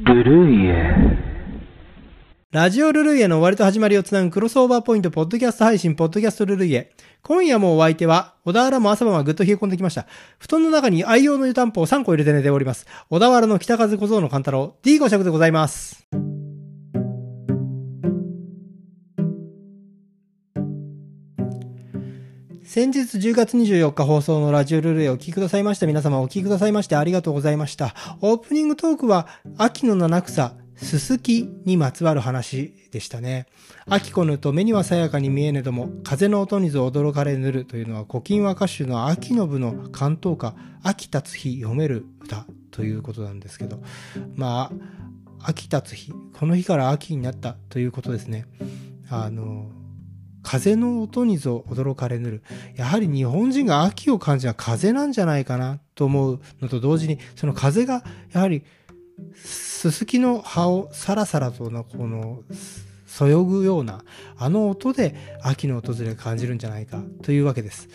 ルルイエ。ラジオルルイエの終わりと始まりをつなぐクロスオーバーポイント、ポッドキャスト配信、ポッドキャストルルイエ。今夜もお相手は、小田原も朝晩はぐっと冷え込んできました。布団の中に愛用の湯たんぽを3個入れて寝ております。小田原の北風小僧の勘太郎、D 五尺でございます。先日10月24日放送のラジオルールエをお聞きくださいました皆様お聞きくださいましてありがとうございました。オープニングトークは秋の七草、すすきにまつわる話でしたね。秋子ぬと目にはさやかに見えねども、風の音にぞ驚かれぬるというのは古今和歌集の秋の部の関東歌、秋立つ日読める歌ということなんですけど、まあ、秋立つ日、この日から秋になったということですね。あの、風の音にぞ驚かれぬる。やはり日本人が秋を感じは風なんじゃないかなと思うのと同時に、その風がやはりすすきの葉をさらさらとのこのそよぐようなあの音で秋の訪れを感じるんじゃないかというわけです。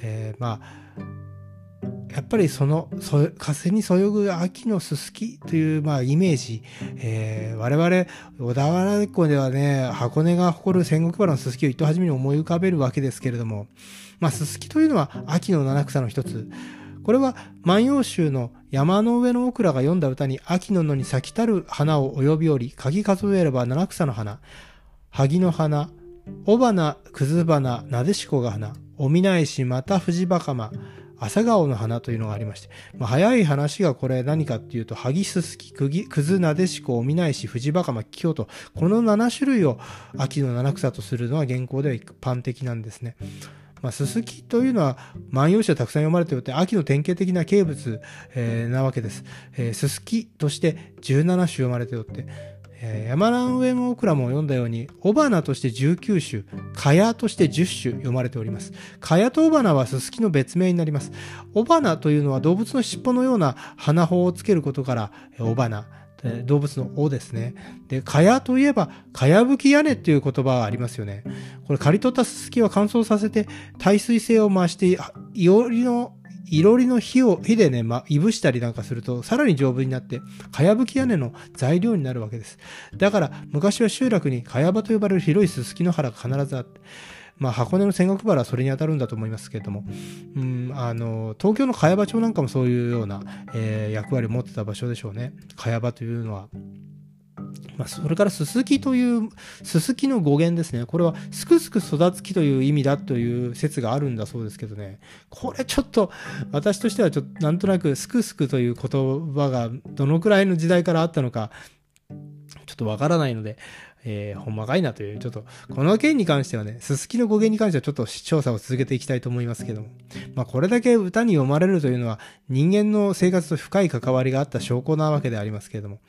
えーまあやっぱりそのそ風にそよぐ秋のすすきという、まあ、イメージ、えー我々小田原湖ではね箱根が誇る戦国原のすすきを一等初めに思い浮かべるわけですけれども、まあ、すすきというのは秋の七草の一つ。これは万葉集の山の上のオクラが読んだ歌に秋の野に咲きたる花を及びおり、鍵数えれば七草の花、萩の花、雄花、くず花、なでしこが花、おみないし、また藤バカマ、朝顔の花というのがありまして、まあ、早い話がこれ何かっていうと、萩すすき、くぎ、くず、なでしこ、おみないし、藤バカマ、京都、この7種類を秋の七草とするのは現行では一般的なんですね。まあ、すすきというのは万葉集はたくさん読まれておって秋の典型的な景物、えーなわけです。えーすすきとして17種読まれておって、えー山蘭上のオクラも読んだように雄花として19種茅として10種読まれております。茅と雄花はすすきの別名になります。雄花というのは動物の尻尾のような花穂をつけることからえ雄花動物の尾ですね。で、かやといえば、かやぶき屋根っていう言葉がありますよね。これ、刈り取ったすすきは乾燥させて、耐水性を増して、いおりの、いろりの火を、火でね、ま、いぶしたりなんかすると、さらに丈夫になって、かやぶき屋根の材料になるわけです。だから、昔は集落にかや場と呼ばれる広いすすきの原が必ずあって、まあ、箱根の仙石原はそれに当たるんだと思いますけれども、うん、あの、東京の茅場町なんかもそういうような、えー役割を持ってた場所でしょうね。茅場というのは。まあ、それからすすきという、すすきの語源ですね。これはすくすく育つ木という意味だという説があるんだそうですけどね。これちょっと、私としてはちょっとなんとなくすくすくという言葉がどのくらいの時代からあったのか、ちょっとわからないので、えーほんまかいなという、ちょっと、この件に関してはね、すすきの語源に関してはちょっと調査を続けていきたいと思いますけども。まあ、これだけ歌に読まれるというのは、人間の生活と深い関わりがあった証拠なわけでありますけれども。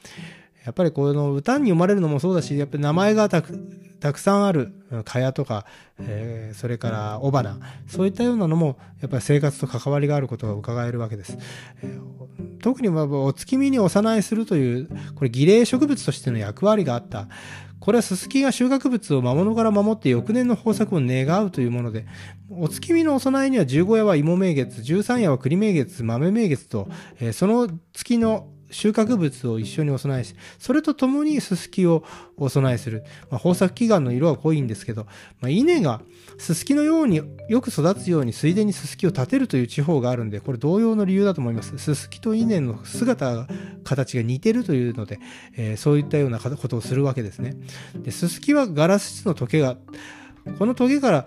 やっぱりこの歌に読まれるのもそうだし、やっぱり名前がたくたくさんある、うん蚊帳とか、えーそれから雄花、そういったようなのも、やっぱり生活と関わりがあることが伺えるわけです。えー特にまあお月見にお供えするという、これ儀礼植物としての役割があった。これはススキが収穫物を魔物から守って翌年の豊作を願うというもので、お月見のお供えには15夜は芋名月、13夜は栗名月、豆名月と、えーその月の収穫物を一緒にお供えし、それとともにススキをお供えする。まあ、豊作祈願の色は濃いんですけど、まあ、稲がススキのようによく育つように水田にススキを立てるという地方があるんで、これ同様の理由だと思います。ススキと稲の姿、形が似てるというので、えーそういったようなことをするわけですね。で、ススキはガラス質のトゲが、このトゲから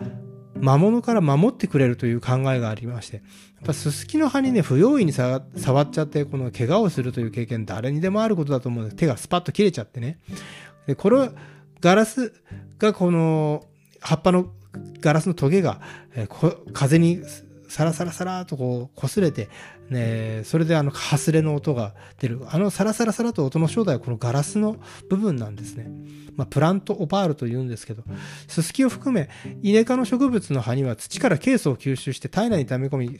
魔物から守ってくれるという考えがありまして、やっぱススキの葉にね、不用意に触っちゃって、この怪我をするという経験、誰にでもあることだと思うんです。手がスパッと切れちゃってね。で、これ、ガラスがこの葉っぱのガラスのトゲが、えー風にサラサラサラとこう擦れて、ね、それであの、ハスレの音が出る。あのサラサラサラと音の正体はこのガラスの部分なんですね。まあ、プラントオパールと言うんですけど、ススキを含め、イネ科の植物の葉には土からケイ素を吸収して体内に溜め込み、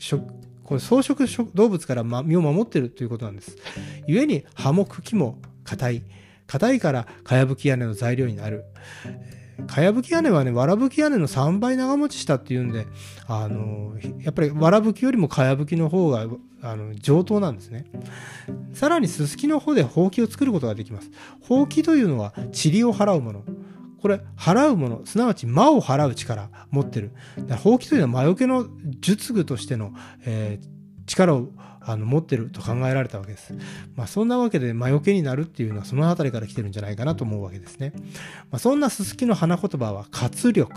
これ草食動物から身を守ってるということなんです。故に葉も茎も硬い。硬いからかやぶき屋根の材料になる。えーかやぶき屋根はね、わらぶき屋根の3倍長持ちしたっていうんで、あの、やっぱりわらぶきよりもかやぶきの方が、あの、上等なんですね。さらにすすきの方でほうきを作ることができます。ほうきというのは、塵を払うもの。これ、払うもの、すなわち魔を払う力持ってる。ほうきというのは魔除けの術具としての、えー、力をあの持ってると考えられたわけです。まあ、そんなわけで魔除けになるっていうのはその辺りから来てるんじゃないかなと思うわけですね。まあ、そんなすすきの花言葉は活力。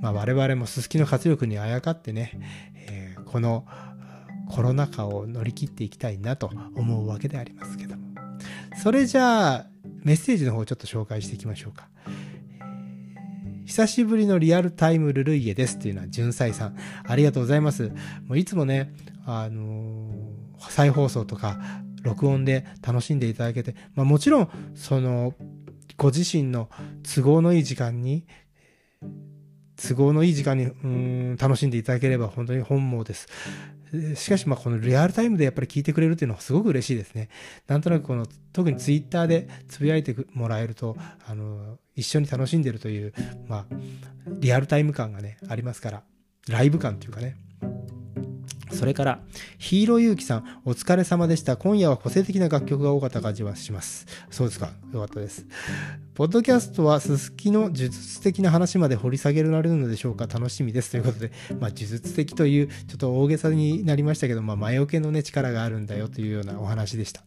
まあ、我々もすすきの活力にあやかってね、えー、このコロナ禍を乗り切っていきたいなと思うわけでありますけども。それじゃあ、メッセージの方をちょっと紹介していきましょうか。久しぶりのリアルタイムルルイエですっていうのは、純才さん。ありがとうございます。もういつもね、あのー、再放送とか、録音で楽しんでいただけて、まあもちろん、その、ご自身の都合のいい時間に、都合のいい時間に、うん、楽しんでいただければ本当に本望です。しかし、まあ、このリアルタイムでやっぱり聞いてくれるっていうのはすごく嬉しいですね。なんとなくこの、特にツイッターでつぶやいてもらえると、あの、一緒に楽しんでるという、まあ、リアルタイム感がね、ありますから、ライブ感というかね。それから、ヒーローユーキさん、お疲れ様でした。今夜は個性的な楽曲が多かった感じはします。そうですか。よかったです。ポッドキャストはすすきの呪術的な話まで掘り下げられるのでしょうか楽しみです。ということで、まあ、呪術的という、ちょっと大げさになりましたけど、まあ、魔除けのね、力があるんだよというようなお話でした。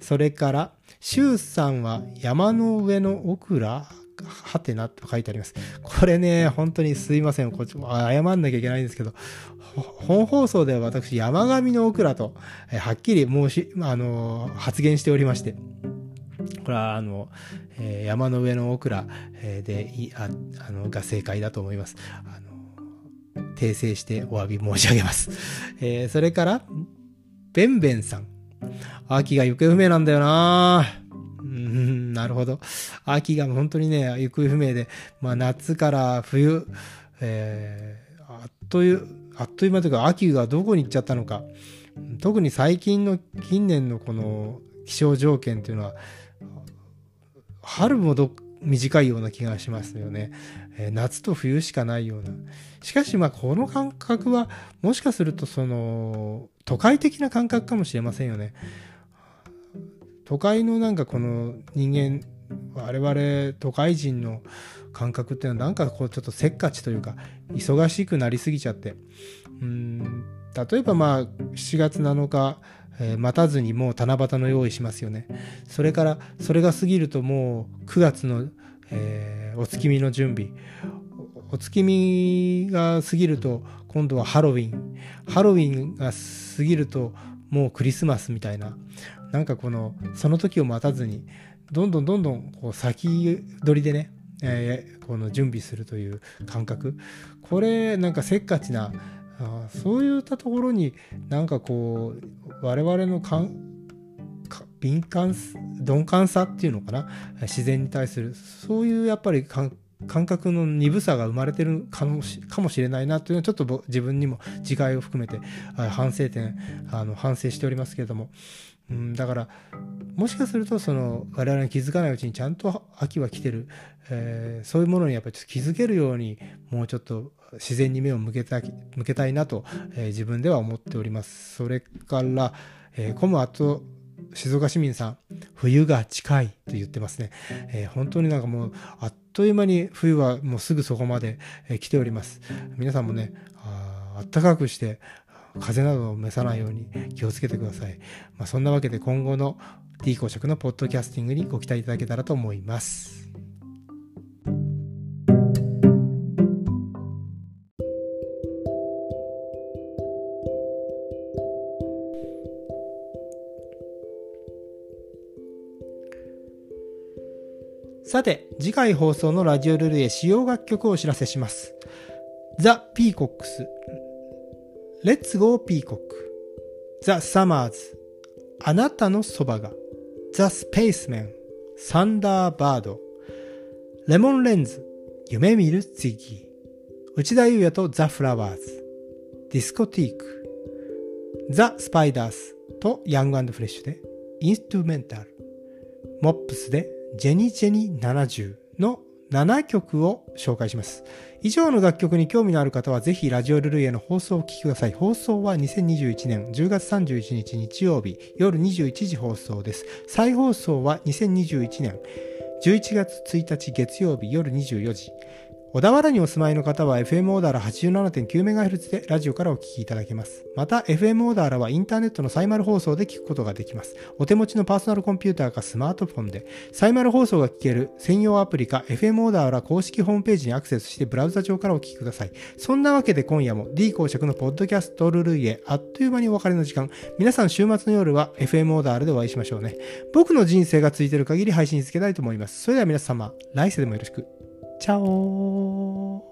それから、シュウさんは山の上のオクラはてなと書いてあります。これね、本当にすいません。こっちも謝んなきゃいけないんですけど、本放送では私、山上のオクラと、えはっきり申し、あの、発言しておりまして、これは、あの、え、山の上のオクラ、でいあ、あの、が正解だと思います。あの、訂正してお詫び申し上げます。えー、それから、ベンベンさん。秋が行方不明なんだよなうん、なるほど。秋が本当にね、行方不明で、まあ夏から冬、えー、あっという、あっという間というか秋がどこに行っちゃったのか。特に最近の近年のこの気象条件っていうのは、春もど短いような気がしますよね。えー、夏と冬しかないような。しかしまあこの感覚はもしかするとその都会的な感覚かもしれませんよね。都会のなんかこの人間我々都会人の感覚っていうのはなんかこうちょっとせっかちというか忙しくなりすぎちゃって。うん。例えばまあ7月7日、え、待たずにもう七夕の用意しますよね。それからそれが過ぎるともう9月の、えー、お月見の準備。お月見が過ぎると今度はハロウィン。ハロウィンが過ぎるともうクリスマスみたいな。なんかこのその時を待たずにどんどんどんどんこう先取りでね、えー、この準備するという感覚。これなんかせっかちなあそういったところになんかこう我々の感敏感鈍感さっていうのかな？自然に対する。そういうやっぱり感覚の鈍さが生まれてるかもしれないなというのはちょっと自分にも自戒を含めて反省点あの反省しておりますけれども。うん、だからもしかするとその我々に気づかないうちにちゃんと秋は来てる、えー、そういうものにやっぱり気づけるようにもうちょっと自然に目を向けた向けたいなと、えー、自分では思っております。それから、えー、コムアット静岡市民さん、冬が近いと言ってますね。えー、本当になんかもう、あっという間に冬はもうすぐそこまで、えー、来ております。皆さんもね、ああったかくして、風邪などを召さないように気をつけてください。まあ、そんなわけで今後の D 公職のポッドキャスティングにご期待いただけたらと思います。さて、次回放送のラジオルルへ使用楽曲をお知らせします。ザ・ピーコックスレッツゴーピーコック。ザ・サマーズ。あなたのそばが。ザ・スペースメン。サンダーバード。レモンレンズ。夢見るツイギー。内田裕也とザ・フラワーズ。ディスコティーク。ザ・スパイダースとヤングフレッシュでインストゥメンタル。モップスでジェニジェニ70の7曲を紹介します。以上の楽曲に興味のある方はぜひラジオルルイへの放送を聞きください。放送は2021年10月31日日曜日夜21時放送です。再放送は2021年11月1日月曜日夜24時。小田原にお住まいの方は FM オーダーラ 87.9MHz でラジオからお聞きいただけます。また FM オーダーラはインターネットのサイマル放送で聞くことができます。お手持ちのパーソナルコンピューターかスマートフォンでサイマル放送が聞ける専用アプリか FM オーダーラ公式ホームページにアクセスしてブラウザ上からお聞きください。そんなわけで今夜も D 公爵のポッドキャストルルイエあっという間にお別れの時間。皆さん週末の夜は FM オーダーラでお会いしましょうね。僕の人生がついてる限り配信し続けたいと思います。それでは皆様、来世でもよろしく。Chao.